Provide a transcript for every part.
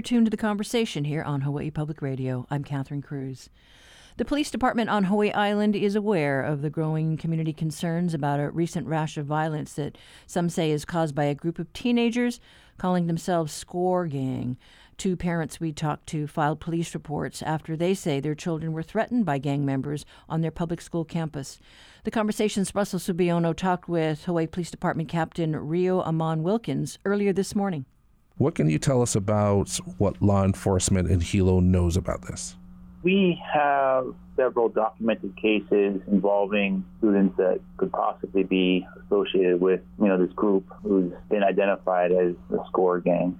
you're tuned to the conversation here on Hawaii Public Radio. I'm Catherine Cruz. The police department on Hawaii Island is aware of the growing community concerns about a recent rash of violence that some say is caused by a group of teenagers calling themselves Score Gang. Two parents we talked to filed police reports after they say their children were threatened by gang members on their public school campus. The conversations Russell Subiono talked with Hawaii Police Department Captain Rio Amon Wilkins earlier this morning. What can you tell us about what law enforcement in Hilo knows about this? We have several documented cases involving students that could possibly be associated with, you know, this group who's been identified as the score gang.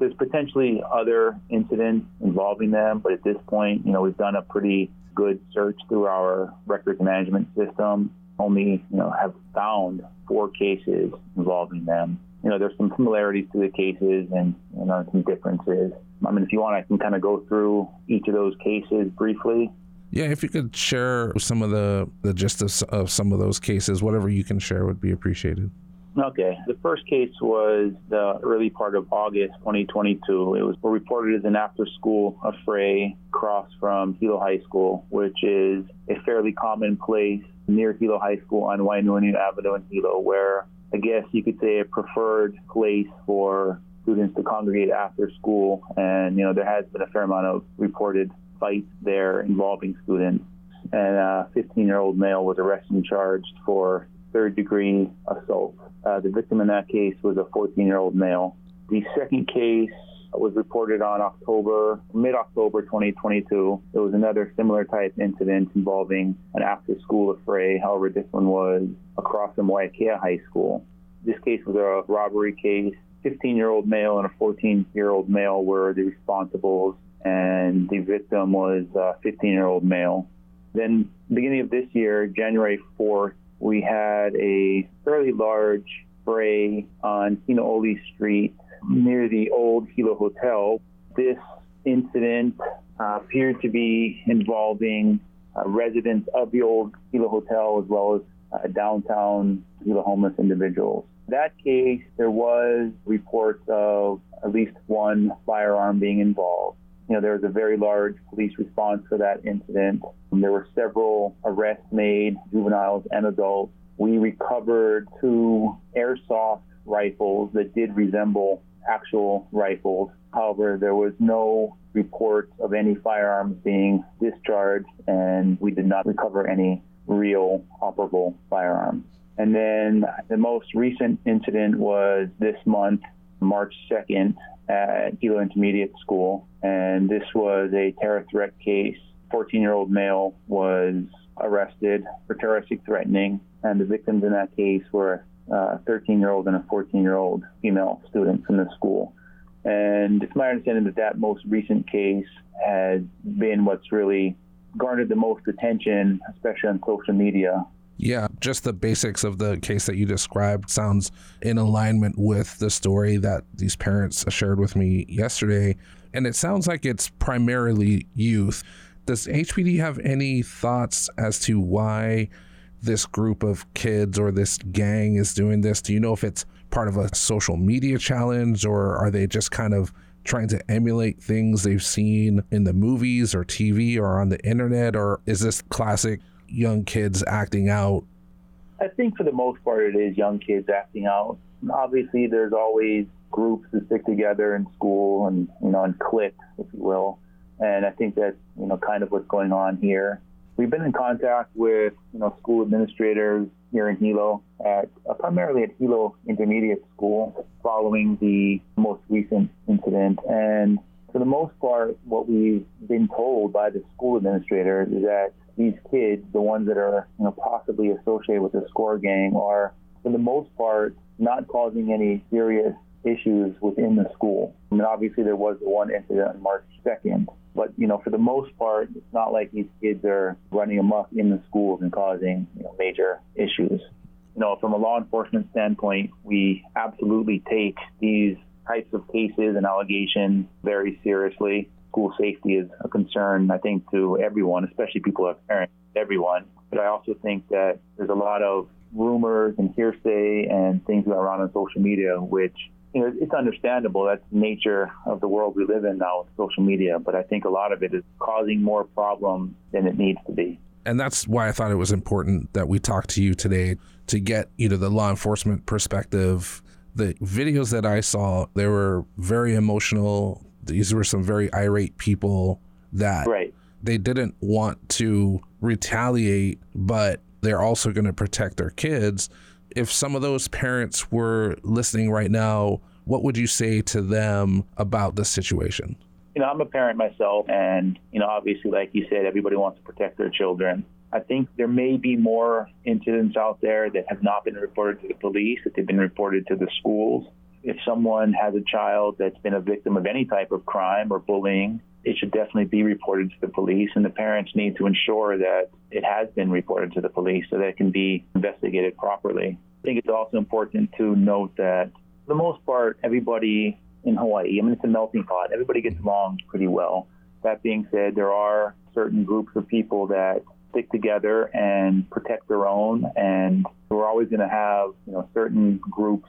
There's potentially other incidents involving them, but at this point, you know, we've done a pretty good search through our records management system. Only, you know, have found four cases involving them. You know, there's some similarities to the cases and you know some differences. I mean, if you want, I can kind of go through each of those cases briefly. Yeah, if you could share some of the, the gist of, of some of those cases, whatever you can share would be appreciated. Okay. The first case was the early part of August 2022. It was reported as an after school affray across from Hilo High School, which is a fairly common place near Hilo High School on Waianuenue Avenue in Hilo, where I guess you could say a preferred place for students to congregate after school. And, you know, there has been a fair amount of reported fights there involving students. And a 15 year old male was arrested and charged for third degree assault. Uh, the victim in that case was a 14 year old male. The second case was reported on October, mid October 2022. It was another similar type incident involving an after school affray. However, this one was across from Waiakea High School. This case was a robbery case 15 year old male and a 14 year old male were the responsibles, and the victim was a 15 year old male. Then, beginning of this year, January 4th, we had a fairly large fray on Kinoole Street near the old Hilo Hotel. This incident uh, appeared to be involving uh, residents of the old Hilo Hotel as well as uh, downtown Hilo homeless individuals that case, there was reports of at least one firearm being involved. You know, there was a very large police response for that incident. There were several arrests made, juveniles and adults. We recovered two airsoft rifles that did resemble actual rifles. However, there was no report of any firearms being discharged, and we did not recover any real operable firearms. And then the most recent incident was this month, March 2nd, at Hilo Intermediate School. And this was a terror threat case. 14 year old male was arrested for terroristic threatening. And the victims in that case were a 13 year old and a 14 year old female student from the school. And it's my understanding that that most recent case has been what's really garnered the most attention, especially on social media yeah, just the basics of the case that you described sounds in alignment with the story that these parents shared with me yesterday. And it sounds like it's primarily youth. Does HPD have any thoughts as to why this group of kids or this gang is doing this? Do you know if it's part of a social media challenge or are they just kind of trying to emulate things they've seen in the movies or TV or on the internet? Or is this classic young kids acting out? I think for the most part, it is young kids acting out. Obviously, there's always groups that stick together in school and, you know, and cliques, if you will. And I think that's, you know, kind of what's going on here. We've been in contact with, you know, school administrators here in Hilo at uh, primarily at Hilo Intermediate School following the most recent incident. And for the most part, what we've been told by the school administrators is that these kids, the ones that are you know possibly associated with the score gang, are for the most part not causing any serious issues within the school. I mean, obviously there was the one incident on March 2nd, but you know, for the most part, it's not like these kids are running amok in the schools and causing you know, major issues. You know, from a law enforcement standpoint, we absolutely take these types of cases and allegations very seriously school safety is a concern, I think, to everyone, especially people have parents, everyone. But I also think that there's a lot of rumors and hearsay and things going around on social media, which you know, it's understandable. That's the nature of the world we live in now with social media. But I think a lot of it is causing more problems than it needs to be. And that's why I thought it was important that we talk to you today to get, you know, the law enforcement perspective. The videos that I saw, they were very emotional. These were some very irate people that right. they didn't want to retaliate, but they're also going to protect their kids if some of those parents were listening right now, what would you say to them about the situation? You know, I'm a parent myself, and, you know, obviously, like you said, everybody wants to protect their children. I think there may be more incidents out there that have not been reported to the police, that they've been reported to the schools. If someone has a child that's been a victim of any type of crime or bullying, it should definitely be reported to the police, and the parents need to ensure that it has been reported to the police so that it can be investigated properly. I think it's also important to note that, for the most part, everybody in Hawaii, I mean, it's a melting pot, everybody gets along pretty well. That being said, there are certain groups of people that stick together and protect their own, and we're always going to have, you know, certain groups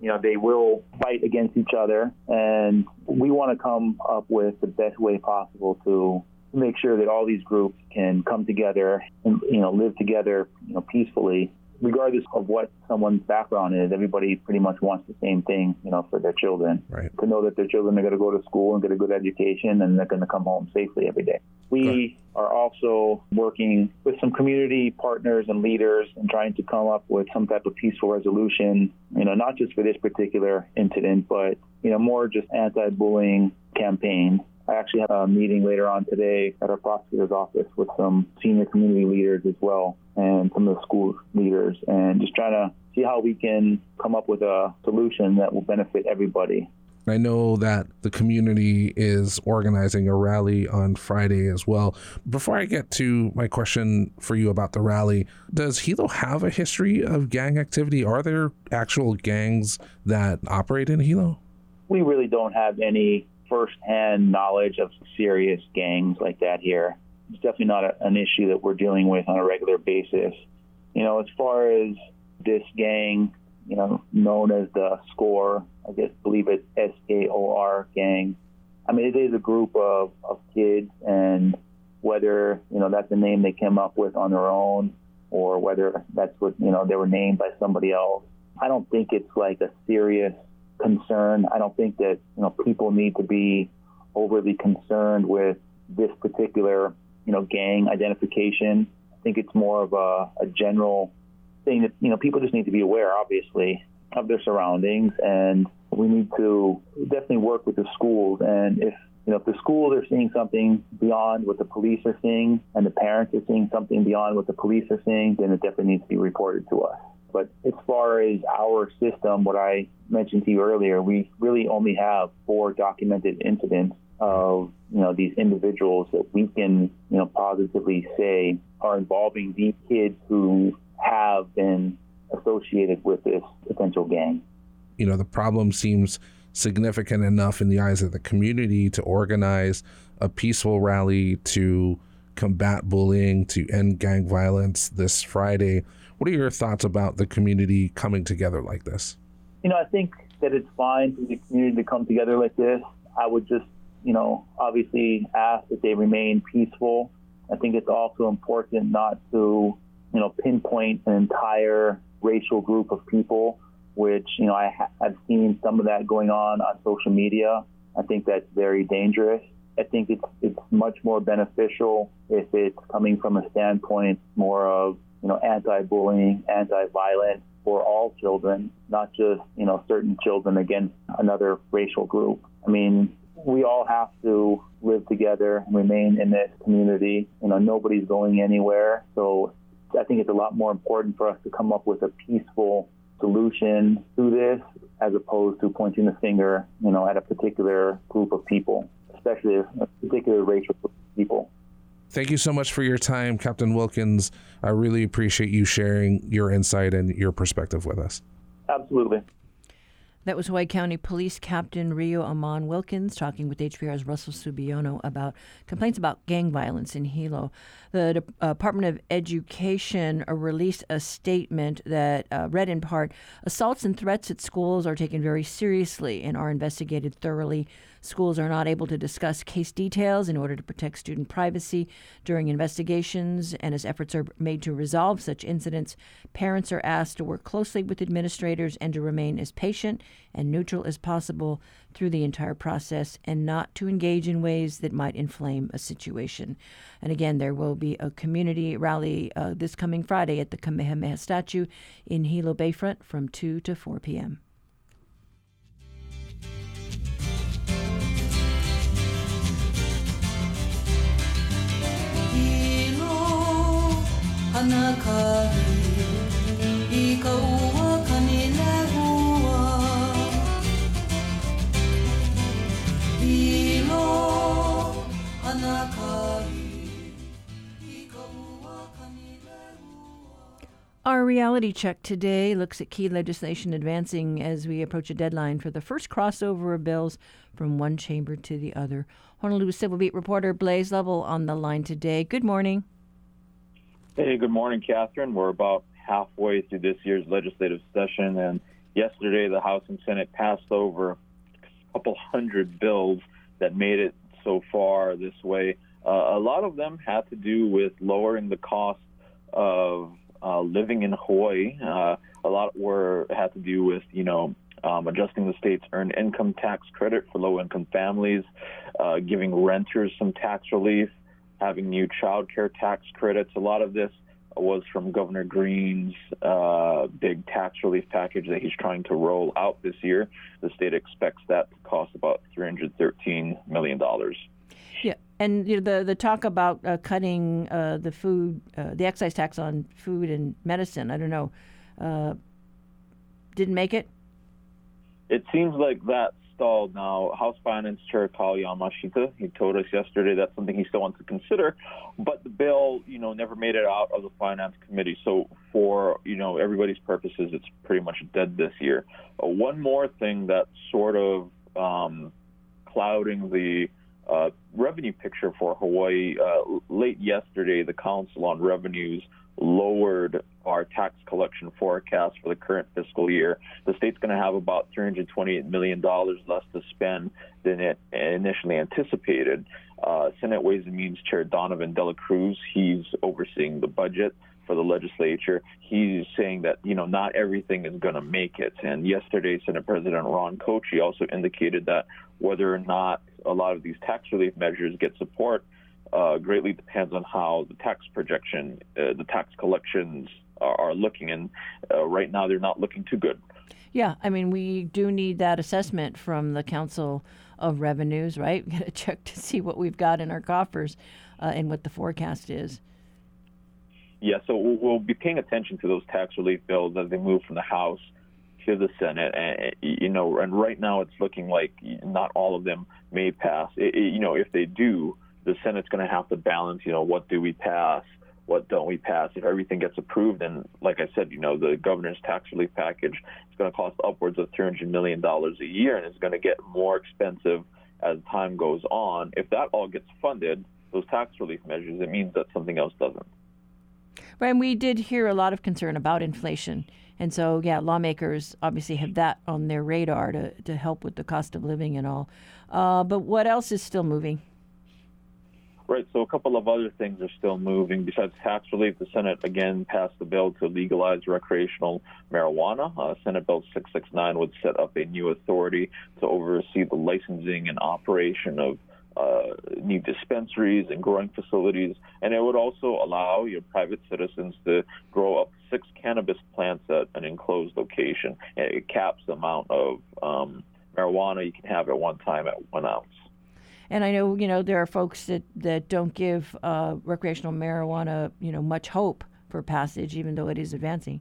you know, they will fight against each other. And we want to come up with the best way possible to make sure that all these groups can come together and, you know, live together, you know, peacefully regardless of what someone's background is, everybody pretty much wants the same thing, you know, for their children. Right. To know that their children are going to go to school and get a good education and they're going to come home safely every day. We are also working with some community partners and leaders and trying to come up with some type of peaceful resolution, you know, not just for this particular incident, but, you know, more just anti-bullying campaigns I actually have a meeting later on today at our prosecutor's office with some senior community leaders as well and some of the school leaders and just trying to see how we can come up with a solution that will benefit everybody. I know that the community is organizing a rally on Friday as well. Before I get to my question for you about the rally, does Hilo have a history of gang activity? Are there actual gangs that operate in Hilo? We really don't have any firsthand knowledge of serious gangs like that here. It's definitely not a, an issue that we're dealing with on a regular basis. You know, as far as this gang, you know, known as the SCORE, I guess believe it's S K O R gang. I mean, it is a group of, of kids, and whether you know that's a name they came up with on their own, or whether that's what you know they were named by somebody else, I don't think it's like a serious concern. I don't think that you know people need to be overly concerned with this particular you know gang identification. I think it's more of a, a general thing that you know people just need to be aware, obviously, of their surroundings, and we need to definitely work with the schools. And if you know if the schools are seeing something beyond what the police are seeing, and the parents are seeing something beyond what the police are seeing, then it definitely needs to be reported to us. But as far as our system, what I mentioned to you earlier, we really only have four documented incidents of you know these individuals that we can you know positively say are involving these kids who have been associated with this potential gang. You know, the problem seems significant enough in the eyes of the community to organize a peaceful rally to combat bullying, to end gang violence this Friday. What are your thoughts about the community coming together like this? You know, I think that it's fine for the community to come together like this. I would just, you know, obviously ask that they remain peaceful. I think it's also important not to, you know, pinpoint an entire racial group of people, which, you know, I ha- I've seen some of that going on on social media. I think that's very dangerous. I think it's it's much more beneficial if it's coming from a standpoint more of you know, anti-bullying, anti-violence for all children, not just, you know, certain children against another racial group. I mean, we all have to live together and remain in this community. You know, nobody's going anywhere. So I think it's a lot more important for us to come up with a peaceful solution to this as opposed to pointing the finger, you know, at a particular group of people, especially a particular racial group of people. Thank you so much for your time, Captain Wilkins. I really appreciate you sharing your insight and your perspective with us. Absolutely. That was Hawaii County Police Captain Rio Amon Wilkins talking with HPR's Russell Subiono about complaints about gang violence in Hilo. The uh, Department of Education uh, released a statement that uh, read in part Assaults and threats at schools are taken very seriously and are investigated thoroughly. Schools are not able to discuss case details in order to protect student privacy during investigations, and as efforts are made to resolve such incidents, parents are asked to work closely with administrators and to remain as patient and neutral as possible through the entire process and not to engage in ways that might inflame a situation. And again, there will be a community rally uh, this coming Friday at the Kamehameha statue in Hilo Bayfront from 2 to 4 p.m. Our reality check today looks at key legislation advancing as we approach a deadline for the first crossover of bills from one chamber to the other. Honolulu Civil Beat reporter Blaze Lovell on the line today. Good morning. Hey, good morning, Catherine. We're about halfway through this year's legislative session, and yesterday the House and Senate passed over a couple hundred bills that made it so far this way. Uh, a lot of them had to do with lowering the cost of uh, living in Hawaii. Uh, a lot were had to do with you know um, adjusting the state's earned income tax credit for low-income families, uh, giving renters some tax relief, having new child care tax credits. A lot of this was from Governor Green's uh, big tax relief package that he's trying to roll out this year. The state expects that to cost about $313 million. Yeah, and you know, the the talk about uh, cutting uh, the food, uh, the excise tax on food and medicine. I don't know, uh, didn't make it. It seems like that stalled now. House Finance Chair Kyle Yamashita, he told us yesterday that's something he still wants to consider, but the bill, you know, never made it out of the Finance Committee. So for, you know, everybody's purposes, it's pretty much dead this year. Uh, one more thing that's sort of um, clouding the uh, revenue picture for Hawaii. Uh, late yesterday, the Council on Revenues lowered our tax collection forecast for the current fiscal year. The state's going to have about $328 million less to spend than it initially anticipated. Uh, Senate Ways and Means Chair Donovan Dela Cruz, he's overseeing the budget for the legislature. He's saying that you know not everything is going to make it. And yesterday, Senate President Ron Kouchi also indicated that whether or not a lot of these tax relief measures get support uh, greatly depends on how the tax projection, uh, the tax collections are, are looking. And uh, right now, they're not looking too good. Yeah, I mean, we do need that assessment from the Council of Revenues, right? We got to check to see what we've got in our coffers uh, and what the forecast is. Yeah, so we'll be paying attention to those tax relief bills as they move from the House to the Senate, and you know, and right now it's looking like not all of them may pass. It, you know, if they do, the Senate's going to have to balance, you know, what do we pass, what don't we pass. If everything gets approved, and like I said, you know, the governor's tax relief package is going to cost upwards of $300 million a year, and it's going to get more expensive as time goes on. If that all gets funded, those tax relief measures, it means that something else doesn't. Right, and we did hear a lot of concern about inflation. And so, yeah, lawmakers obviously have that on their radar to, to help with the cost of living and all. Uh, but what else is still moving? Right. So a couple of other things are still moving. Besides tax relief, the Senate again passed the bill to legalize recreational marijuana. Uh, Senate Bill 669 would set up a new authority to oversee the licensing and operation of uh, new dispensaries and growing facilities, and it would also allow your private citizens to grow up six cannabis plants at an enclosed location. It caps the amount of um, marijuana you can have at one time at one ounce. And I know, you know, there are folks that, that don't give uh, recreational marijuana, you know, much hope for passage, even though it is advancing.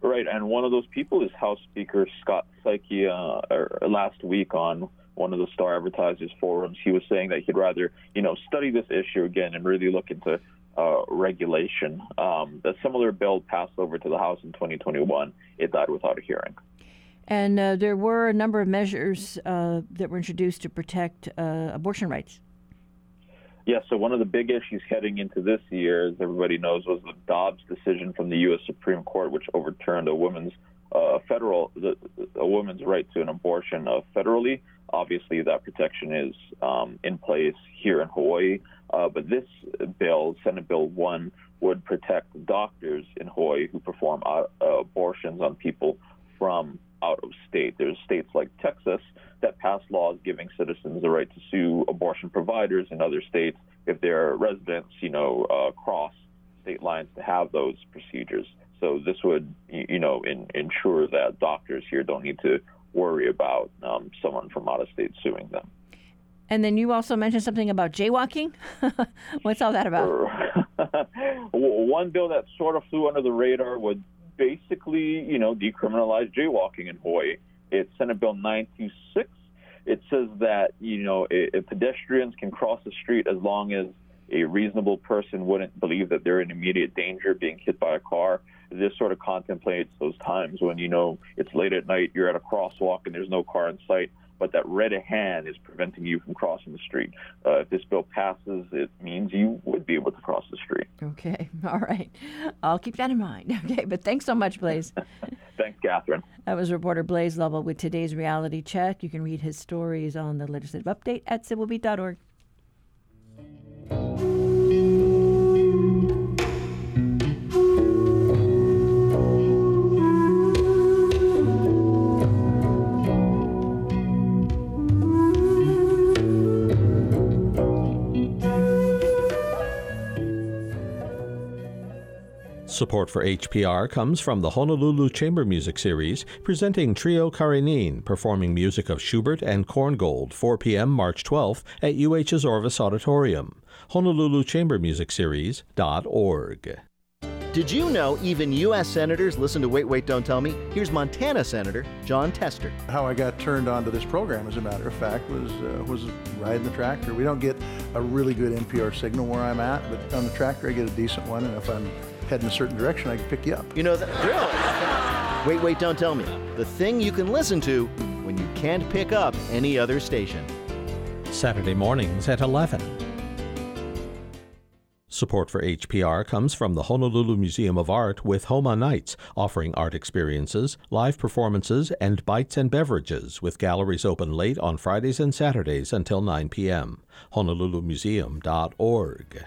Right, and one of those people is House Speaker Scott Saiki uh, last week on one of the Star Advertisers forums. He was saying that he'd rather, you know, study this issue again and really look into uh, regulation. Um, a similar bill passed over to the House in 2021. It died without a hearing. And uh, there were a number of measures uh, that were introduced to protect uh, abortion rights. Yes, yeah, so one of the big issues heading into this year, as everybody knows, was the Dobbs decision from the U.S. Supreme Court, which overturned a woman's uh, federal the, a woman's right to an abortion uh, federally. Obviously, that protection is um, in place here in Hawaii, uh, but this bill, Senate Bill One, would protect doctors in Hawaii who perform abortions on people from out of state. There's states like Texas that pass laws giving citizens the right to sue abortion providers in other states if their residents, you know, uh, cross state lines to have those procedures. So this would, you know, in, ensure that doctors here don't need to worry about um, someone from out of state suing them. And then you also mentioned something about jaywalking. What's all that about? One bill that sort of flew under the radar would basically, you know, decriminalized jaywalking in Hawaii. It's Senate Bill 926. It says that, you know, pedestrians can cross the street as long as a reasonable person wouldn't believe that they're in immediate danger of being hit by a car. This sort of contemplates those times when, you know, it's late at night, you're at a crosswalk and there's no car in sight but that red hand is preventing you from crossing the street. Uh, if this bill passes, it means you would be able to cross the street. Okay, all right. I'll keep that in mind. Okay, but thanks so much, Blaze. thanks, Catherine. That was reporter Blaze Lovell with today's reality check. You can read his stories on the legislative update at civilbeat.org. Support for HPR comes from the Honolulu Chamber Music Series, presenting Trio Karenine, performing music of Schubert and Korngold, 4 p.m. March 12th at UH's Orvis Auditorium. Honolulu Chamber Music Series.org. Did you know even U.S. senators listen to Wait, Wait, Don't Tell Me? Here's Montana Senator Jon Tester. How I got turned on to this program, as a matter of fact, was uh, was riding the tractor. We don't get a really good NPR signal where I'm at, but on the tractor I get a decent one, and if I'm heading a certain direction, I can pick you up. You know that? Really? wait, wait, don't tell me. The thing you can listen to when you can't pick up any other station. Saturday mornings at 11. Support for HPR comes from the Honolulu Museum of Art with Homa Nights, offering art experiences, live performances, and bites and beverages, with galleries open late on Fridays and Saturdays until 9 p.m. HonoluluMuseum.org.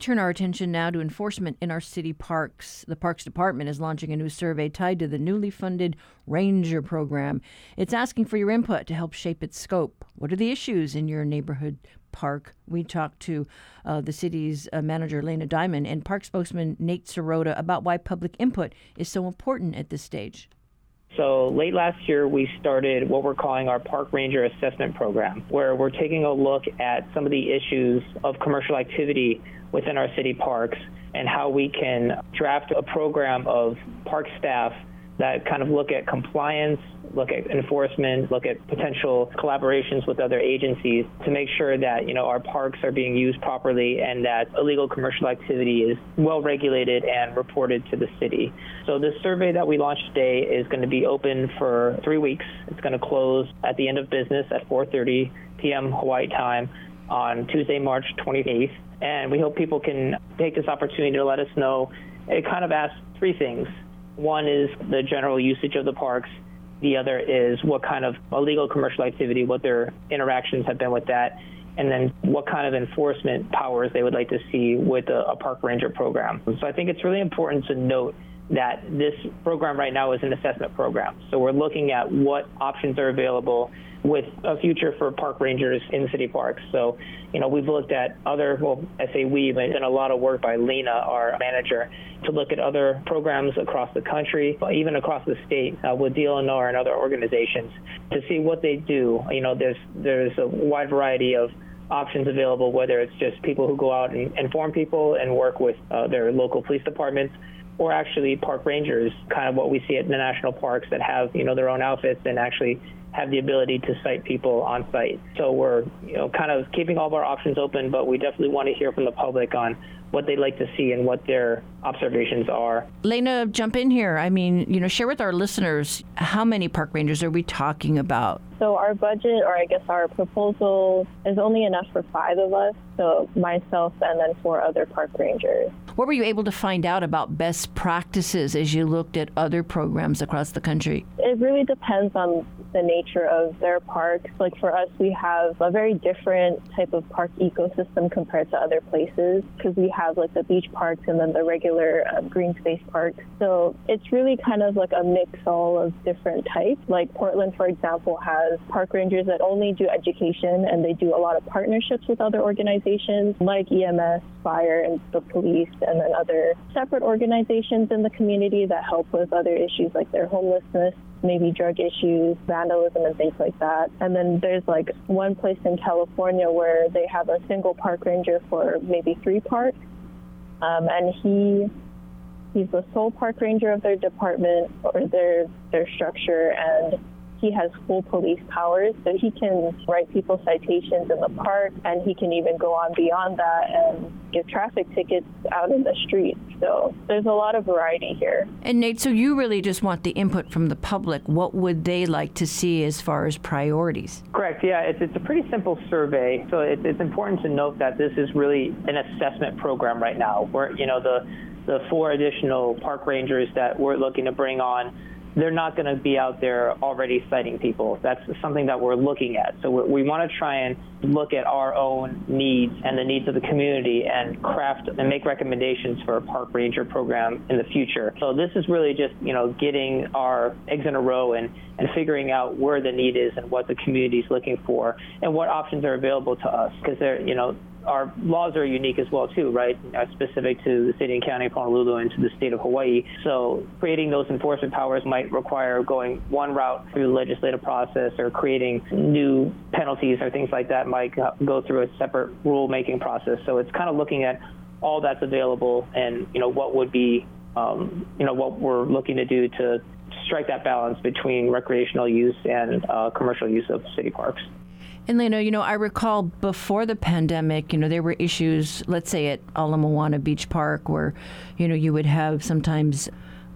turn our attention now to enforcement in our city parks. The Parks Department is launching a new survey tied to the newly funded Ranger program. It's asking for your input to help shape its scope. What are the issues in your neighborhood park? We talked to uh, the city's uh, manager, Lena Diamond, and park spokesman Nate Serota about why public input is so important at this stage. So late last year, we started what we're calling our Park Ranger Assessment Program, where we're taking a look at some of the issues of commercial activity within our city parks and how we can draft a program of park staff that kind of look at compliance, look at enforcement, look at potential collaborations with other agencies to make sure that you know our parks are being used properly and that illegal commercial activity is well regulated and reported to the city. So this survey that we launched today is going to be open for three weeks. It's going to close at the end of business at 4:30 p.m. Hawaii time on Tuesday, March 28th. And we hope people can take this opportunity to let us know. It kind of asks three things. One is the general usage of the parks. The other is what kind of illegal commercial activity, what their interactions have been with that, and then what kind of enforcement powers they would like to see with a, a park ranger program. So I think it's really important to note that this program right now is an assessment program. So we're looking at what options are available with a future for park rangers in city parks. So, you know, we've looked at other, well, I say we, but done a lot of work by Lena, our manager, to look at other programs across the country, even across the state uh, with DLNR and other organizations to see what they do. You know, there's there's a wide variety of options available, whether it's just people who go out and inform people and work with uh, their local police departments, or actually park rangers, kind of what we see at the national parks that have you know their own outfits and actually have the ability to cite people on site. So we're you know kind of keeping all of our options open, but we definitely want to hear from the public on what they'd like to see and what their observations are. Lena, jump in here. I mean, you know, share with our listeners how many park rangers are we talking about? So our budget, or I guess our proposal, is only enough for five of us. So myself and then four other park rangers. What were you able to find out about best practices as you looked at other programs across the country? It really depends on the nature of their parks. Like for us, we have a very different type of park ecosystem compared to other places because we have like the beach parks and then the regular um, green space parks. So it's really kind of like a mix all of different types. Like Portland, for example, has park rangers that only do education and they do a lot of partnerships with other organizations like EMS, fire, and the police, and then other separate organizations in the community that help with other issues like their homelessness maybe drug issues, vandalism, and things like that. And then there's like one place in California where they have a single park ranger for maybe three parks, um, and he he's the sole park ranger of their department or their their structure, and he has full police powers, so he can write people citations in the park, and he can even go on beyond that and give traffic tickets out in the streets. So there's a lot of variety here. And Nate, so you really just want the input from the public. What would they like to see as far as priorities? Correct. Yeah, it's, it's a pretty simple survey. So it's, it's important to note that this is really an assessment program right now. Where you know the the four additional park rangers that we're looking to bring on they're not going to be out there already citing people. That's something that we're looking at. So we want to try and look at our own needs and the needs of the community and craft and make recommendations for a park ranger program in the future. So this is really just, you know, getting our eggs in a row and, and figuring out where the need is and what the community is looking for and what options are available to us because they're, you know, our laws are unique as well too, right? Uh, specific to the city and county of Honolulu and to the state of Hawaii. So creating those enforcement powers might require going one route through the legislative process, or creating new penalties or things like that might go through a separate rulemaking process. So it's kind of looking at all that's available and you know what would be um, you know what we're looking to do to strike that balance between recreational use and uh, commercial use of city parks. And Lena, you know, I recall before the pandemic, you know, there were issues, let's say at Ala Moana Beach Park, where, you know, you would have sometimes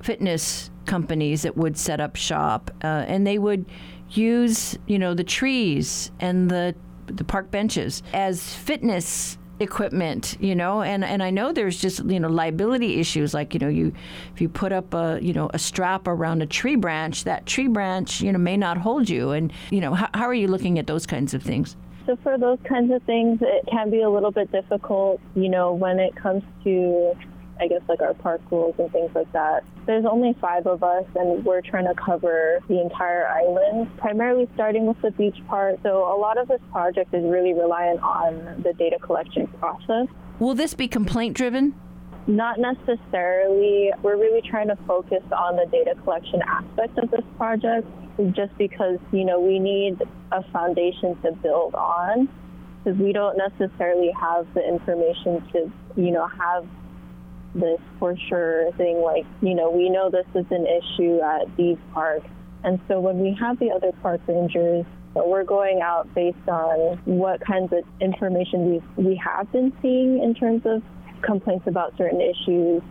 fitness companies that would set up shop uh, and they would use, you know, the trees and the the park benches as fitness equipment, you know, and, and I know there's just, you know, liability issues like, you know, you if you put up a, you know, a strap around a tree branch, that tree branch, you know, may not hold you. And, you know, how, how are you looking at those kinds of things? So for those kinds of things, it can be a little bit difficult, you know, when it comes to I guess like our park rules and things like that. There's only five of us, and we're trying to cover the entire island, primarily starting with the beach part. So a lot of this project is really reliant on the data collection process. Will this be complaint driven? Not necessarily. We're really trying to focus on the data collection aspect of this project just because, you know, we need a foundation to build on because we don't necessarily have the information to, you know, have this for sure thing like, you know, we know this is an issue at these parks. And so when we have the other park rangers, we're going out based on what kinds of information we we have been seeing in terms of complaints about certain issues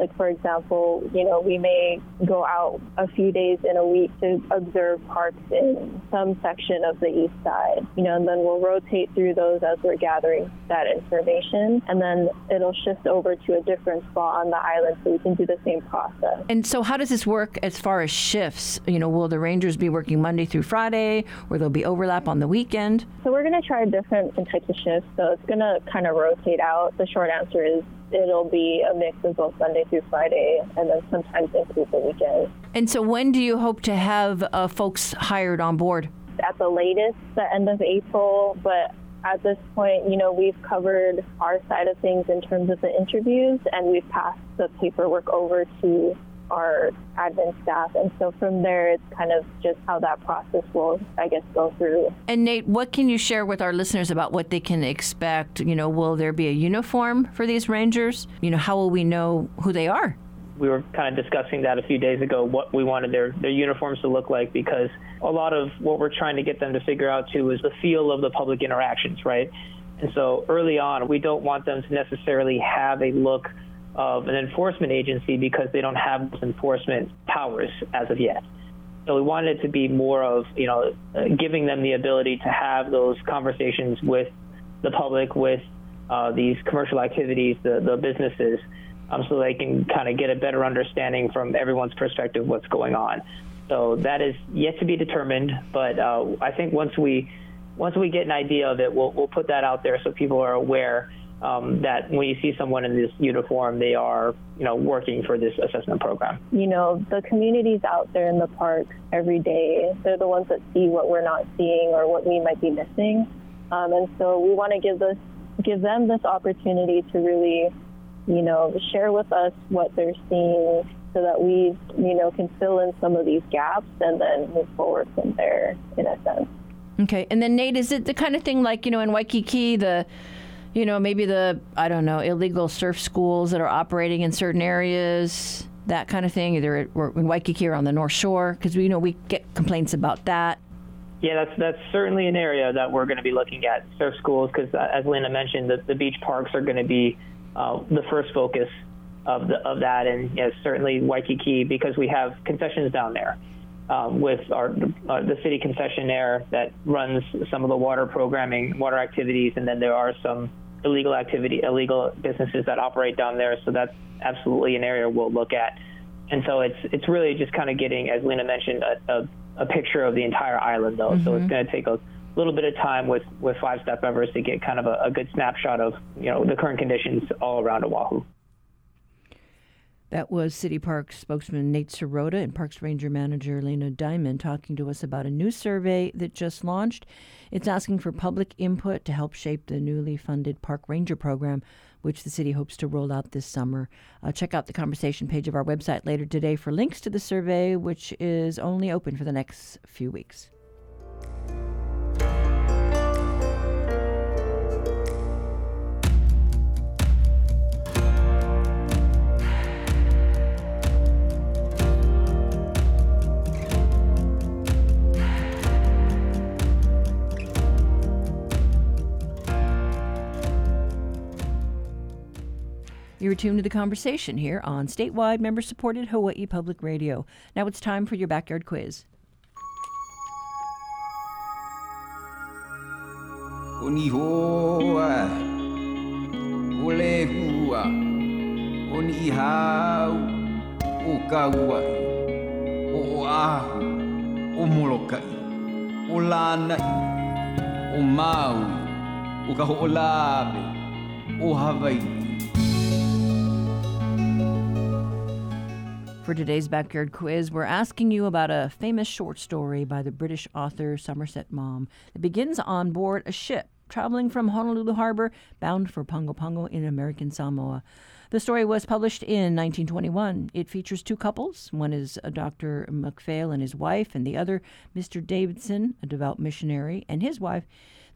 like, for example, you know, we may go out a few days in a week to observe parks in some section of the east side, you know, and then we'll rotate through those as we're gathering that information. And then it'll shift over to a different spot on the island so we can do the same process. And so, how does this work as far as shifts? You know, will the Rangers be working Monday through Friday or there'll be overlap on the weekend? So, we're going to try different types of shifts. So, it's going to kind of rotate out. The short answer is it'll be a mix of both Monday through Friday and then sometimes include the weekend. And so, when do you hope to have uh, folks hired on board? At the latest, the end of April, but at this point, you know, we've covered our side of things in terms of the interviews and we've passed the paperwork over to our admin staff. And so from there, it's kind of just how that process will, I guess, go through. And Nate, what can you share with our listeners about what they can expect? You know, will there be a uniform for these rangers? You know, how will we know who they are? We were kind of discussing that a few days ago, what we wanted their, their uniforms to look like, because a lot of what we're trying to get them to figure out too is the feel of the public interactions, right? And so early on, we don't want them to necessarily have a look of an enforcement agency because they don't have enforcement powers as of yet. So we wanted it to be more of, you know, giving them the ability to have those conversations with the public, with uh, these commercial activities, the, the businesses, um, so they can kind of get a better understanding from everyone's perspective what's going on. So that is yet to be determined, but uh, I think once we once we get an idea of it, we'll we'll put that out there so people are aware um, that when you see someone in this uniform, they are, you know, working for this assessment program. You know, the communities out there in the parks every day, they're the ones that see what we're not seeing or what we might be missing. Um, and so we want to give this, give them this opportunity to really, you know, share with us what they're seeing so that we, you know, can fill in some of these gaps and then move forward from there in a sense. Okay. And then Nate, is it the kind of thing like, you know, in Waikiki, the you know, maybe the, I don't know, illegal surf schools that are operating in certain areas, that kind of thing, either in Waikiki or on the North Shore, because we you know we get complaints about that. Yeah, that's that's certainly an area that we're going to be looking at surf schools because, uh, as Linda mentioned, the, the beach parks are going to be uh, the first focus of the, of that, and yes, certainly Waikiki because we have concessions down there. Um, with our uh, the city concessionaire that runs some of the water programming, water activities, and then there are some illegal activity, illegal businesses that operate down there. So that's absolutely an area we'll look at. And so it's it's really just kind of getting, as Lena mentioned, a, a, a picture of the entire island, though. Mm-hmm. So it's mm-hmm. going to take a little bit of time with with five step Evers to get kind of a, a good snapshot of you know the current conditions all around Oahu. That was City Parks spokesman Nate Serota and Parks Ranger Manager Lena Diamond talking to us about a new survey that just launched. It's asking for public input to help shape the newly funded Park Ranger program, which the city hopes to roll out this summer. Uh, check out the conversation page of our website later today for links to the survey, which is only open for the next few weeks. You're tuned to the conversation here on statewide member supported Hawaii Public Radio. Now it's time for your backyard quiz. Oni hoa, ole hua, oni hau, o molokai, For today's backyard quiz, we're asking you about a famous short story by the British author Somerset Maugham that begins on board a ship traveling from Honolulu Harbor bound for Pago Pago in American Samoa. The story was published in 1921. It features two couples. One is a Dr. Macphail and his wife, and the other, Mr. Davidson, a devout missionary, and his wife.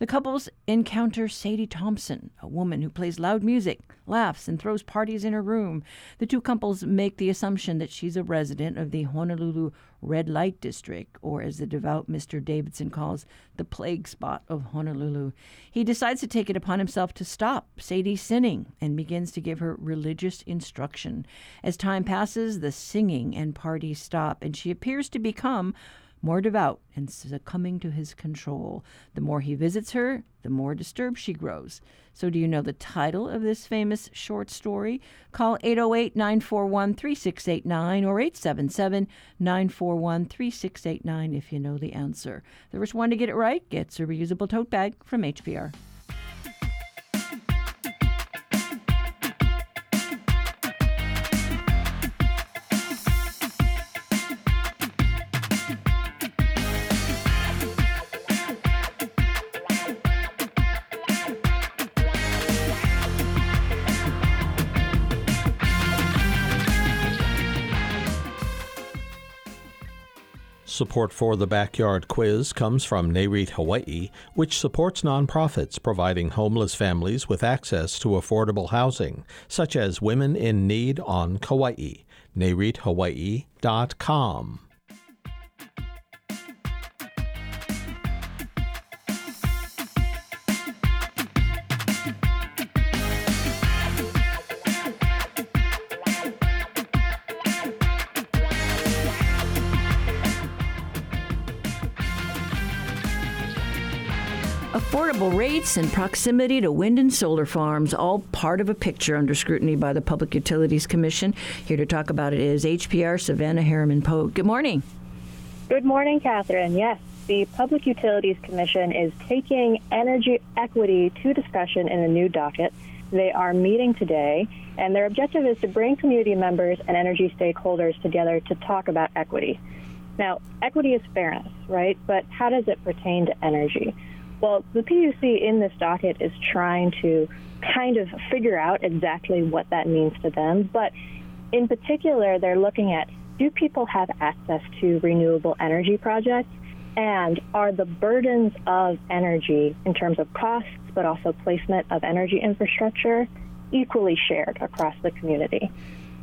The couples encounter Sadie Thompson, a woman who plays loud music, laughs, and throws parties in her room. The two couples make the assumption that she's a resident of the Honolulu Red Light District, or as the devout Mr. Davidson calls, the plague spot of Honolulu. He decides to take it upon himself to stop Sadie sinning and begins to give her religious instruction. As time passes, the singing and parties stop, and she appears to become more devout and succumbing to his control. The more he visits her, the more disturbed she grows. So, do you know the title of this famous short story? Call 808 941 3689 or 877 941 3689 if you know the answer. The first one to get it right gets a reusable tote bag from HPR. Support for the Backyard Quiz comes from NAREIT Hawaii, which supports nonprofits providing homeless families with access to affordable housing, such as Women in Need on Kauai. NAREITHawaii.com. rates and proximity to wind and solar farms, all part of a picture under scrutiny by the Public Utilities Commission. Here to talk about it is HPR Savannah Harriman Pote. Good morning. Good morning, Catherine. Yes, the Public Utilities Commission is taking energy equity to discussion in a new docket. They are meeting today, and their objective is to bring community members and energy stakeholders together to talk about equity. Now, equity is fairness, right? But how does it pertain to energy? Well, the PUC in this docket is trying to kind of figure out exactly what that means to them. But in particular, they're looking at do people have access to renewable energy projects? And are the burdens of energy in terms of costs, but also placement of energy infrastructure, equally shared across the community?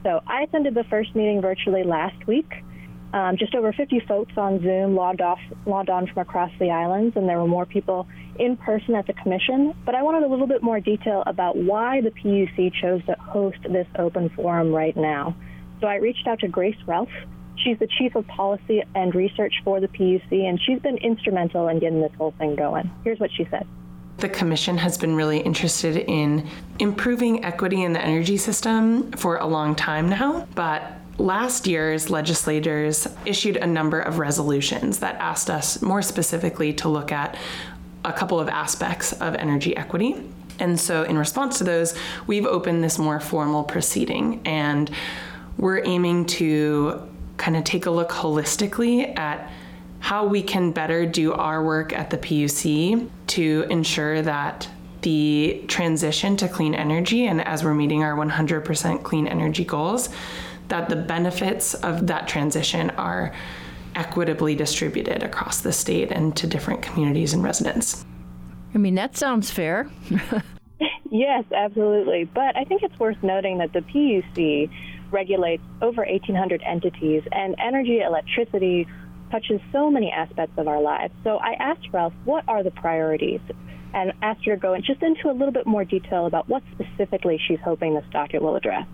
So I attended the first meeting virtually last week. Um, just over 50 folks on Zoom logged off, logged on from across the islands, and there were more people in person at the commission. But I wanted a little bit more detail about why the PUC chose to host this open forum right now. So I reached out to Grace Relf. She's the chief of policy and research for the PUC, and she's been instrumental in getting this whole thing going. Here's what she said. The Commission has been really interested in improving equity in the energy system for a long time now, but Last year's legislators issued a number of resolutions that asked us more specifically to look at a couple of aspects of energy equity. And so, in response to those, we've opened this more formal proceeding, and we're aiming to kind of take a look holistically at how we can better do our work at the PUC to ensure that the transition to clean energy, and as we're meeting our 100% clean energy goals, that the benefits of that transition are equitably distributed across the state and to different communities and residents. I mean, that sounds fair. yes, absolutely. But I think it's worth noting that the PUC regulates over 1,800 entities, and energy, electricity touches so many aspects of our lives. So I asked Relf, what are the priorities? And asked her to go just into a little bit more detail about what specifically she's hoping this docket will address.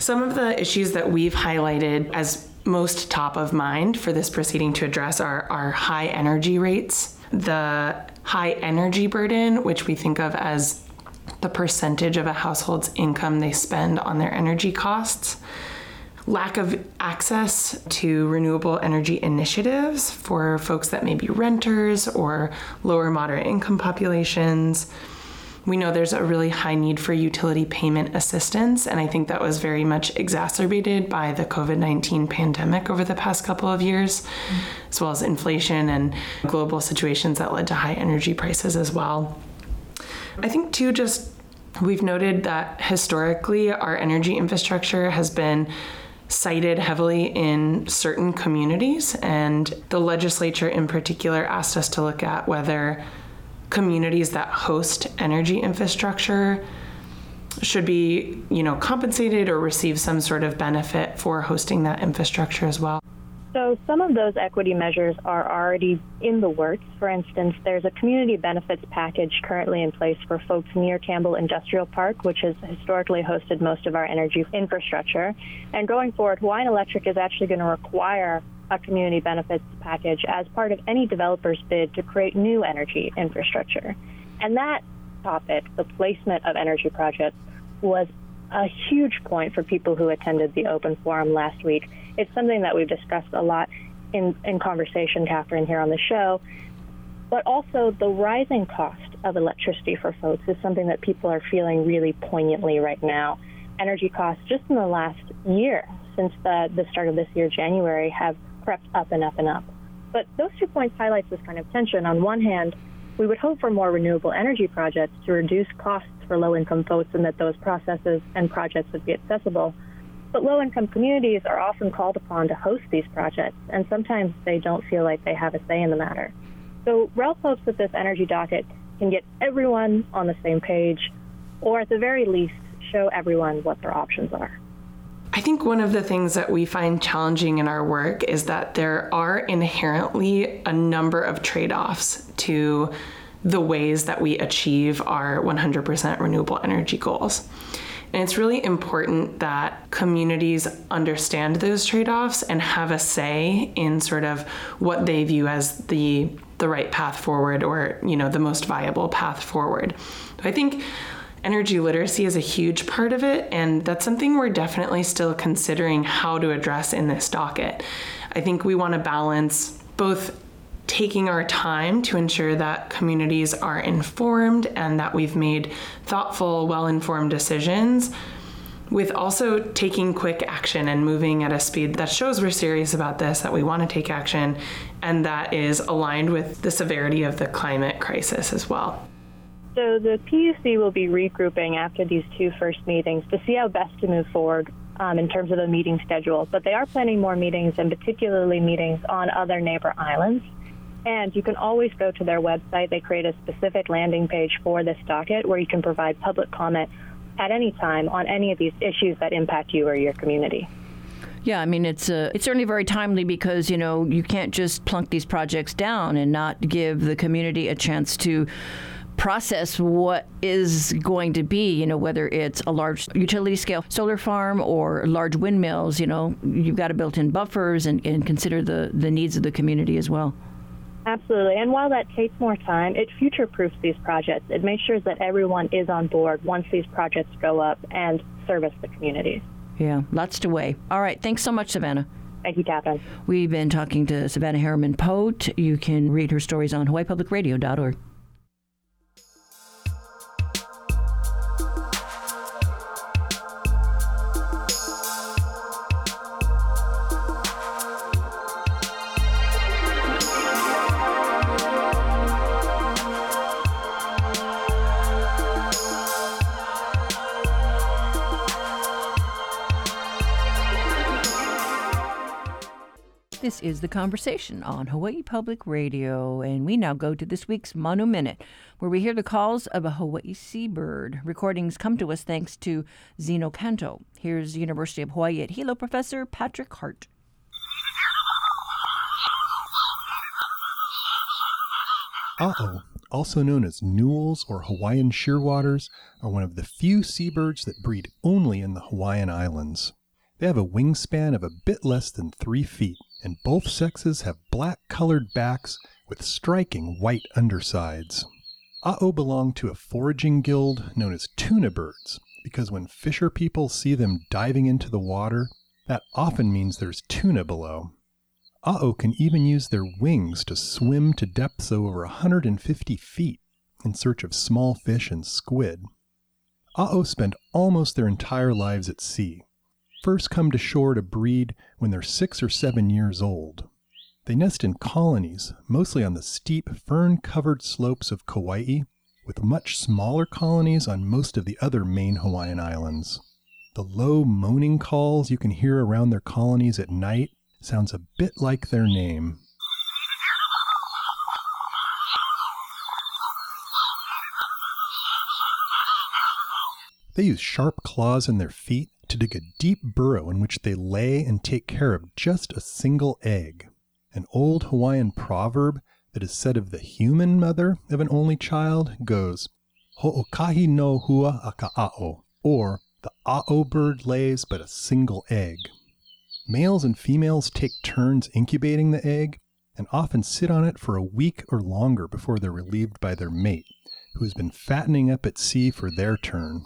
Some of the issues that we've highlighted as most top of mind for this proceeding to address are, are high energy rates, the high energy burden, which we think of as the percentage of a household's income they spend on their energy costs, lack of access to renewable energy initiatives for folks that may be renters or lower moderate income populations we know there's a really high need for utility payment assistance, and I think that was very much exacerbated by the COVID 19 pandemic over the past couple of years, mm-hmm. as well as inflation and global situations that led to high energy prices as well. I think, too, just we've noted that historically our energy infrastructure has been sited heavily in certain communities, and the legislature in particular asked us to look at whether communities that host energy infrastructure should be, you know, compensated or receive some sort of benefit for hosting that infrastructure as well. So some of those equity measures are already in the works. For instance, there's a community benefits package currently in place for folks near Campbell Industrial Park, which has historically hosted most of our energy infrastructure. And going forward, Hawaiian Electric is actually going to require a community benefits package as part of any developer's bid to create new energy infrastructure. And that topic, the placement of energy projects, was a huge point for people who attended the open forum last week. It's something that we've discussed a lot in, in conversation, Catherine, here on the show. But also, the rising cost of electricity for folks is something that people are feeling really poignantly right now. Energy costs, just in the last year, since the, the start of this year, January, have crept up and up and up. But those two points highlight this kind of tension. On one hand, we would hope for more renewable energy projects to reduce costs for low income folks and that those processes and projects would be accessible. But low income communities are often called upon to host these projects, and sometimes they don't feel like they have a say in the matter. So Relf hopes that this energy docket can get everyone on the same page, or at the very least, show everyone what their options are. I think one of the things that we find challenging in our work is that there are inherently a number of trade offs to the ways that we achieve our 100% renewable energy goals. And it's really important that communities understand those trade offs and have a say in sort of what they view as the the right path forward or you know the most viable path forward. I think energy literacy is a huge part of it and that's something we're definitely still considering how to address in this docket. I think we want to balance both taking our time to ensure that communities are informed and that we've made thoughtful, well informed decisions, with also taking quick action and moving at a speed that shows we're serious about this, that we want to take action, and that is aligned with the severity of the climate crisis as well. So the PUC will be regrouping after these two first meetings to see how best to move forward um, in terms of the meeting schedule. But they are planning more meetings, and particularly meetings on other neighbor islands. And you can always go to their website. They create a specific landing page for this docket where you can provide public comment at any time on any of these issues that impact you or your community. Yeah, I mean it's uh, it's certainly very timely because you know you can't just plunk these projects down and not give the community a chance to process what is going to be, you know, whether it's a large utility scale solar farm or large windmills, you know, you've got to build in buffers and, and consider the, the needs of the community as well. Absolutely. And while that takes more time, it future proofs these projects. It makes sure that everyone is on board once these projects go up and service the community. Yeah, lots to weigh. All right. Thanks so much, Savannah. Thank you, Catherine. We've been talking to Savannah Harriman Pote. You can read her stories on HawaiiPublicRadio.org. This is The Conversation on Hawaii Public Radio, and we now go to this week's Manu Minute, where we hear the calls of a Hawaii seabird. Recordings come to us thanks to Xeno-canto. Here's University of Hawaii at Hilo professor Patrick Hart. A'o, also known as Newell's or Hawaiian shearwaters, are one of the few seabirds that breed only in the Hawaiian Islands. They have a wingspan of a bit less than three feet and both sexes have black colored backs with striking white undersides. A'o belong to a foraging guild known as tuna birds because when fisher people see them diving into the water, that often means there's tuna below. A'o can even use their wings to swim to depths of over 150 feet in search of small fish and squid. A'o spend almost their entire lives at sea, first come to shore to breed when they're six or seven years old. They nest in colonies, mostly on the steep, fern covered slopes of Kauai, with much smaller colonies on most of the other main Hawaiian islands. The low moaning calls you can hear around their colonies at night sounds a bit like their name. They use sharp claws in their feet to dig a deep burrow in which they lay and take care of just a single egg. An old Hawaiian proverb that is said of the human mother of an only child goes, Ho'okahi no hua aka'ao, or the a'o bird lays but a single egg. Males and females take turns incubating the egg and often sit on it for a week or longer before they're relieved by their mate, who has been fattening up at sea for their turn.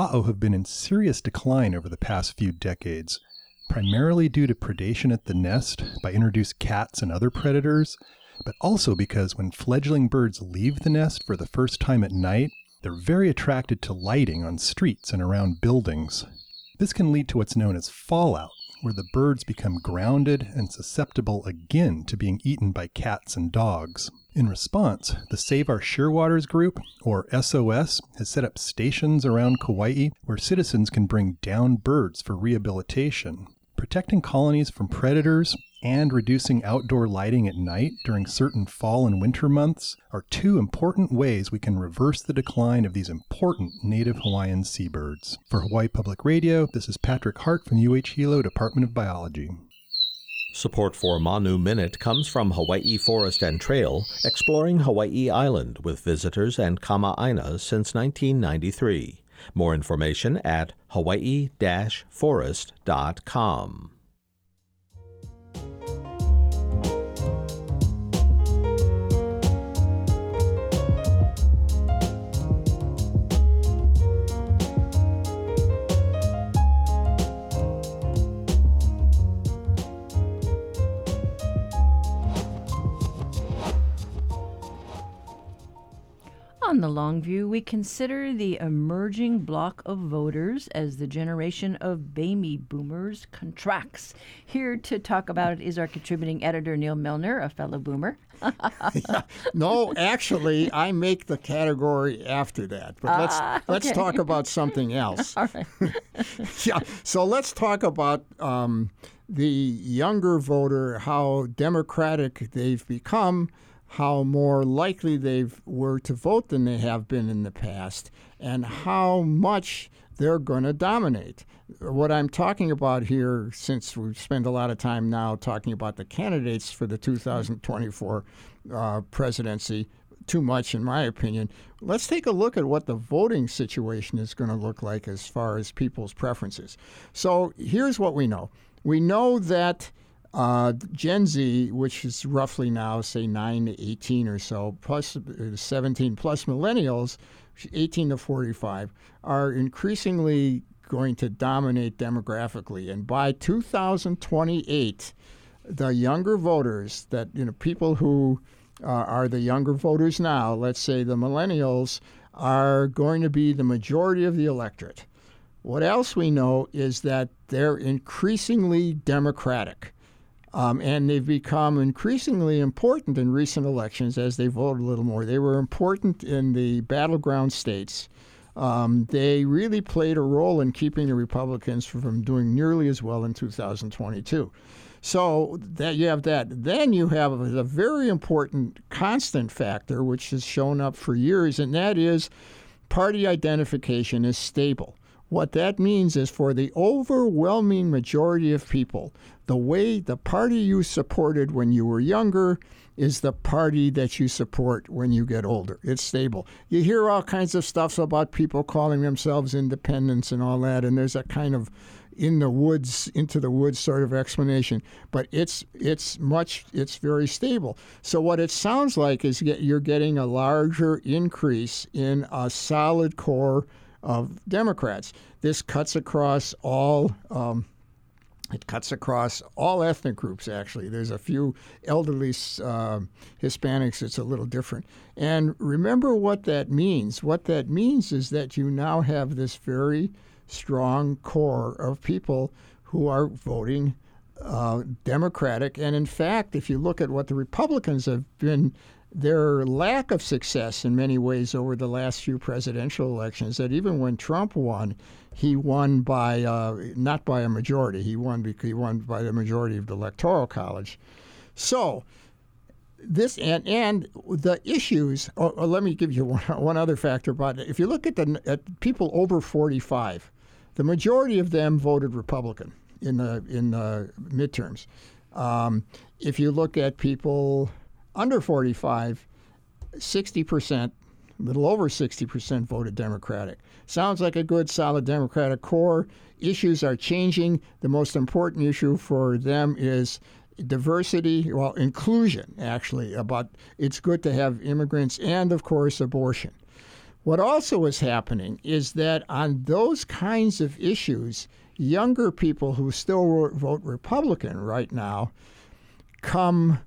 A'o have been in serious decline over the past few decades, primarily due to predation at the nest by introduced cats and other predators, but also because when fledgling birds leave the nest for the first time at night, they're very attracted to lighting on streets and around buildings. This can lead to what's known as fallout, where the birds become grounded and susceptible again to being eaten by cats and dogs. In response, the Save Our Shearwaters group, or SOS, has set up stations around Kauai where citizens can bring down birds for rehabilitation. Protecting colonies from predators and reducing outdoor lighting at night during certain fall and winter months are two important ways we can reverse the decline of these important native Hawaiian seabirds. For Hawaii Public Radio, this is Patrick Hart from UH Hilo Department of Biology. Support for Manu Minute comes from Hawaii Forest and Trail, exploring Hawaii Island with visitors and Kama'aina since 1993. More information at hawaii-forest.com. On the long view, we consider the emerging bloc of voters as the generation of baby boomers contracts. Here to talk about it is our contributing editor, Neal Milner, a fellow boomer. no, actually, I make the category after that. But let's Ah, let's talk about something else. All right. yeah. So let's talk about um, the younger voter, how democratic they've become, how more likely they were to vote than they have been in the past, and how much they're going to dominate. What I'm talking about here, since we spend a lot of time now talking about the candidates for the 2024 uh, presidency, too much, in my opinion. Let's take a look at what the voting situation is going to look like as far as people's preferences. So here's what we know we know that uh, Gen Z, which is roughly now, say, 9 to 18 or so, uh, 17 plus millennials, 18 to 45, are increasingly going to dominate demographically. And by 2028, the younger voters, that, you know, people who uh, are the younger voters now, let's say the millennials, are going to be the majority of the electorate. What else we know is that they're increasingly democratic. Um, and they've become increasingly important in recent elections as they vote a little more. They were important in the battleground states. Um, they really played a role in keeping the Republicans from doing nearly as well in 2022. So that you have that. Then you have a very important constant factor, which has shown up for years, and that is party identification is stable. What that means is for the overwhelming majority of people, the way the party you supported when you were younger is the party that you support when you get older. It's stable. You hear all kinds of stuff about people calling themselves independents and all that, and there's a kind of in the woods, into the woods sort of explanation. But it's it's much it's very stable. So what it sounds like is you're getting a larger increase in a solid core of Democrats. This cuts across all. Um, it cuts across all ethnic groups, actually. There's a few elderly uh, Hispanics, it's a little different. And remember what that means. What that means is that you now have this very strong core of people who are voting uh, Democratic. And in fact, if you look at what the Republicans have been their lack of success in many ways over the last few presidential elections that even when Trump won, he won by uh, not by a majority. He won because he won by the majority of the electoral college. So this and and the issues. Or, or let me give you one, one other factor about it. If you look at the at people over 45, the majority of them voted Republican in the in the midterms. Um, if you look at people under 45, 60%, a little over 60% voted Democratic. Sounds like a good, solid Democratic core. Issues are changing. The most important issue for them is diversity, well, inclusion, actually, about it's good to have immigrants and, of course, abortion. What also is happening is that on those kinds of issues, younger people who still vote Republican right now come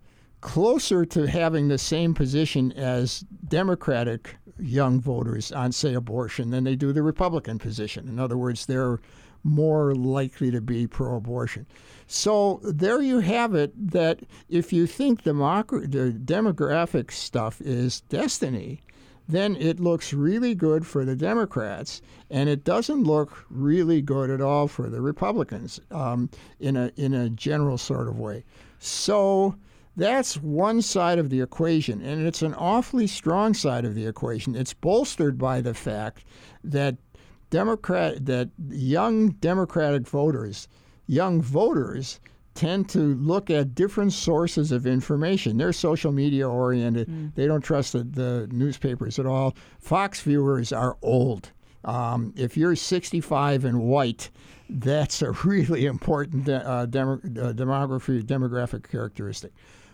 closer to having the same position as Democratic young voters on, say, abortion than they do the Republican position. In other words, they're more likely to be pro abortion. So there you have it that if you think the demographic stuff is destiny, then it looks really good for the Democrats, and it doesn't look really good at all for the Republicans um, in a in a general sort of way. So that's one side of the equation, and it's an awfully strong side of the equation. It's bolstered by the fact that Democrat that young Democratic voters, young voters tend to look at different sources of information. They're social media oriented. Mm. They don't trust the, the, newspapers at all. Fox viewers are old. Um, if you're 65 and white, that's a really important uh, demo, uh, demography demographic characteristic.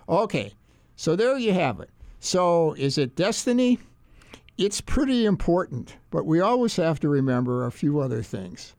Okay, so there you have it. So is it destiny? It's pretty important, but we always have to remember a few other things.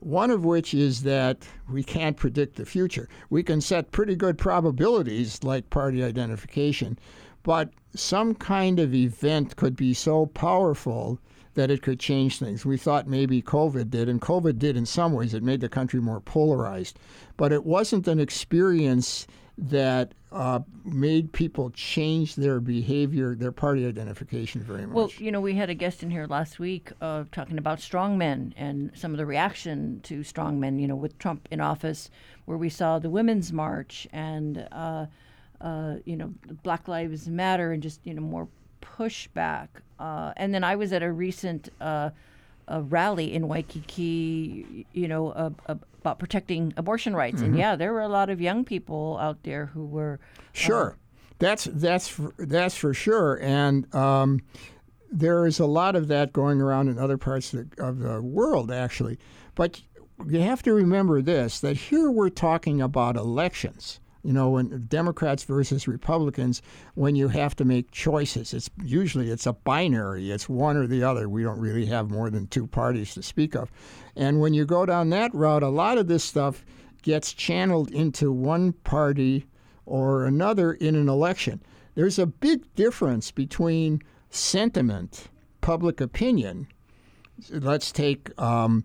One of which is that we can't predict the future. We can set pretty good probabilities, like party identification, but some kind of event could be so powerful that it could change things. We thought maybe COVID did, and COVID did in some ways. It made the country more polarized. But it wasn't an experience that uh, made people change their behavior, their party identification very much. Well, you know, we had a guest in here last week uh, talking about strongmen and some of the reaction to strongmen, you know, with Trump in office, where we saw the Women's March and, uh, uh you know, Black Lives Matter and just, you know, more pushback. Uh, and then I was at a recent uh, a rally in Waikiki, you know, uh, about protecting abortion rights. Mm-hmm. And yeah, there were a lot of young people out there who were sure. Uh, that's that's for, that's for sure, and um, there is a lot of that going around in other parts of the, of the world, actually. But you have to remember this: that here we're talking about elections you know, when Democrats versus Republicans, when you have to make choices, it's usually it's a binary. It's one or the other. We don't really have more than two parties to speak of. And when you go down that route, a lot of this stuff gets channeled into one party or another in an election. There's a big difference between sentiment, public opinion. Let's take um,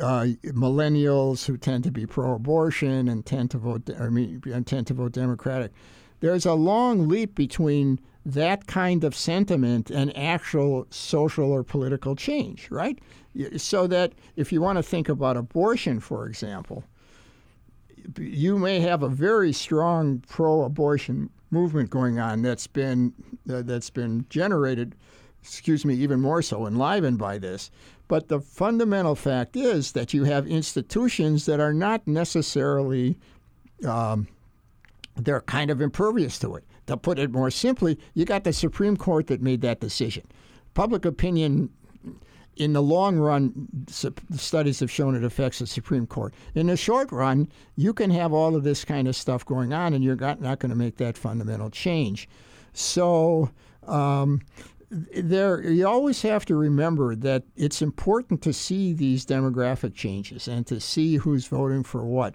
uh, millennials who tend to be pro-abortion and tend to vote or and tend to vote Democratic. There's a long leap between that kind of sentiment and actual social or political change, right? So that if you want to think about abortion, for example, you may have a very strong pro-abortion movement going on that's been uh, that's been generated excuse me, even more so enlivened by this. But the fundamental fact is that you have institutions that are not necessarily, um, they're kind of impervious to it. To put it more simply, you got the Supreme Court that made that decision. Public opinion in the long run, studies have shown it affects the Supreme Court. In the short run, you can have all of this kind of stuff going on, and you're not, going to make that fundamental change. So, um, there you always have to remember that it's important to see these demographic changes and to see who's voting for what.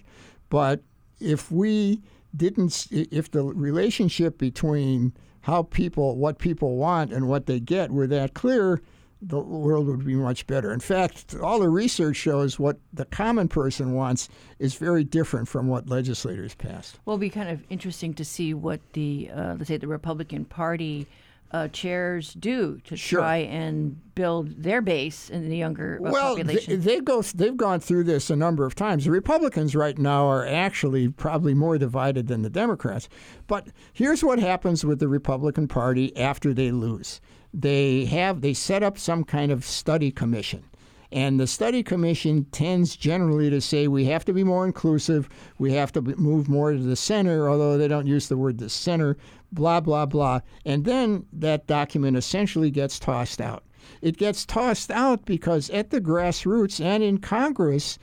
But if we didn't, if the relationship between how people, what people want and what they get were that clear, the world would be much better. In fact, all the research shows what the common person wants is very different from what legislators passed. Well, it'll be kind of interesting to see what the, uh, let's say, the Republican Party uh, chairs do to sure. try and build their base in the younger uh, well, population? They, they go, they've gone through this a number of times. The Republicans right now are actually probably more divided than the Democrats. But here's what happens with the Republican Party after they lose. They have they set up some kind of study commission and the study commission tends generally to say we have to be more inclusive, we have to move more to the center, although they don't use the word the center, blah, blah, blah. And then that document essentially gets tossed out. It gets tossed out because at the grassroots and in Congress,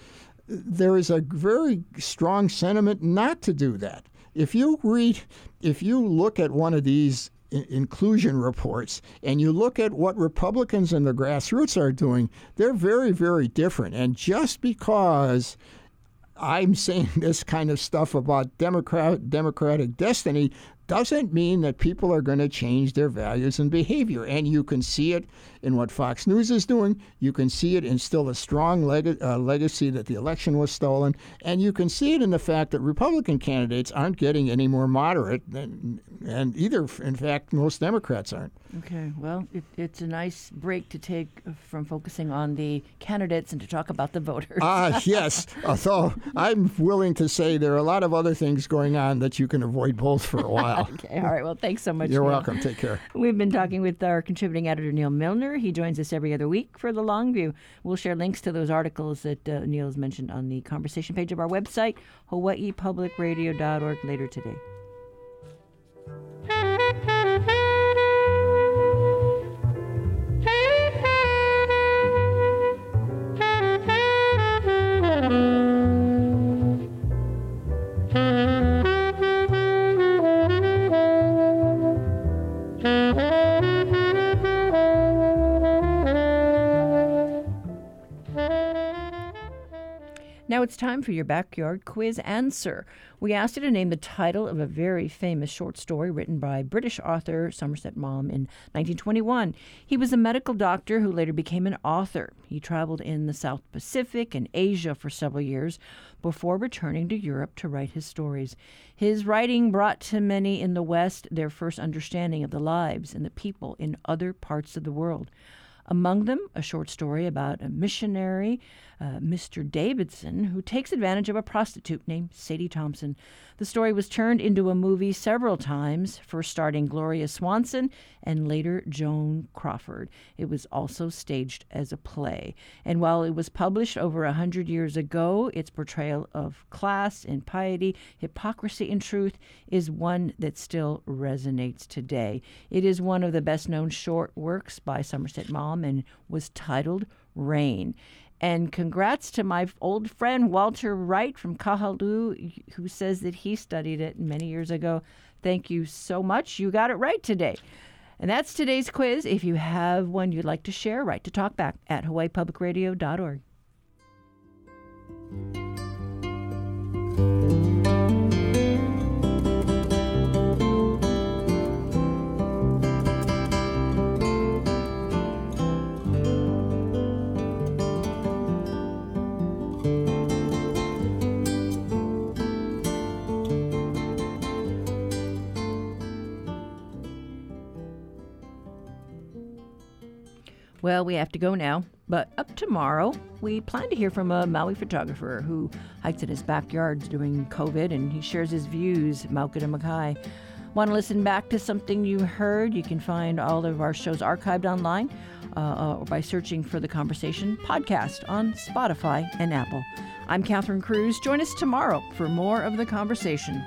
there is a very strong sentiment not to do that. If you read, if you look at one of these inclusion reports and you look at what Republicans and the grassroots are doing, they're very, very different. And just because I'm saying this kind of stuff about Democrat, Democratic destiny doesn't mean that people are going to change their values and behavior. And you can see it in what Fox News is doing. You can see it in still a strong leg- uh, legacy that the election was stolen. And you can see it in the fact that Republican candidates aren't getting any more moderate, than, and either, in fact, most Democrats aren't. Okay, well, it, it's a nice break to take from focusing on the candidates and to talk about the voters. Ah, uh, yes. Although I'm willing to say there are a lot of other things going on that you can avoid both for a while. okay, all right. Well, thanks so much. You're Neal. welcome. Take care. We've been talking with our contributing editor, Neal Milner. He joins us every other week for The Long View. We'll share links to those articles that uh, Neal has mentioned on the conversation page of our website, hawaiipublicradio.org, later today. Now it's time for your backyard quiz answer. We asked you to name the title of a very famous short story written by British author Somerset Maugham in 1921. He was a medical doctor who later became an author. He traveled in the South Pacific and Asia for several years before returning to Europe to write his stories. His writing brought to many in the West their first understanding of the lives and the people in other parts of the world. Among them, a short story about a missionary, uh, Mr. Davidson, who takes advantage of a prostitute named Sadie Thompson. The story was turned into a movie several times, first starring Gloria Swanson and later Joan Crawford. It was also staged as a play. And while it was published over a hundred years ago, its portrayal of class and piety, hypocrisy and truth is one that still resonates today. It is one of the best known short works by Somerset Maugham and was titled Rain. And congrats to my old friend Walter Wright from Kahalu, who says that he studied it many years ago. Thank you so much. You got it right today. And that's today's quiz. If you have one you'd like to share, write to talkback at hawaiipublicradio.org. Well, we have to go now, but up tomorrow, we plan to hear from a Maui photographer who hikes in his backyard during COVID and he shares his views, Mauka to Makai. Want to listen back to something you heard? You can find all of our shows archived online uh, or by searching for the Conversation podcast on Spotify and Apple. I'm Catherine Cruz. Join us tomorrow for more of the conversation.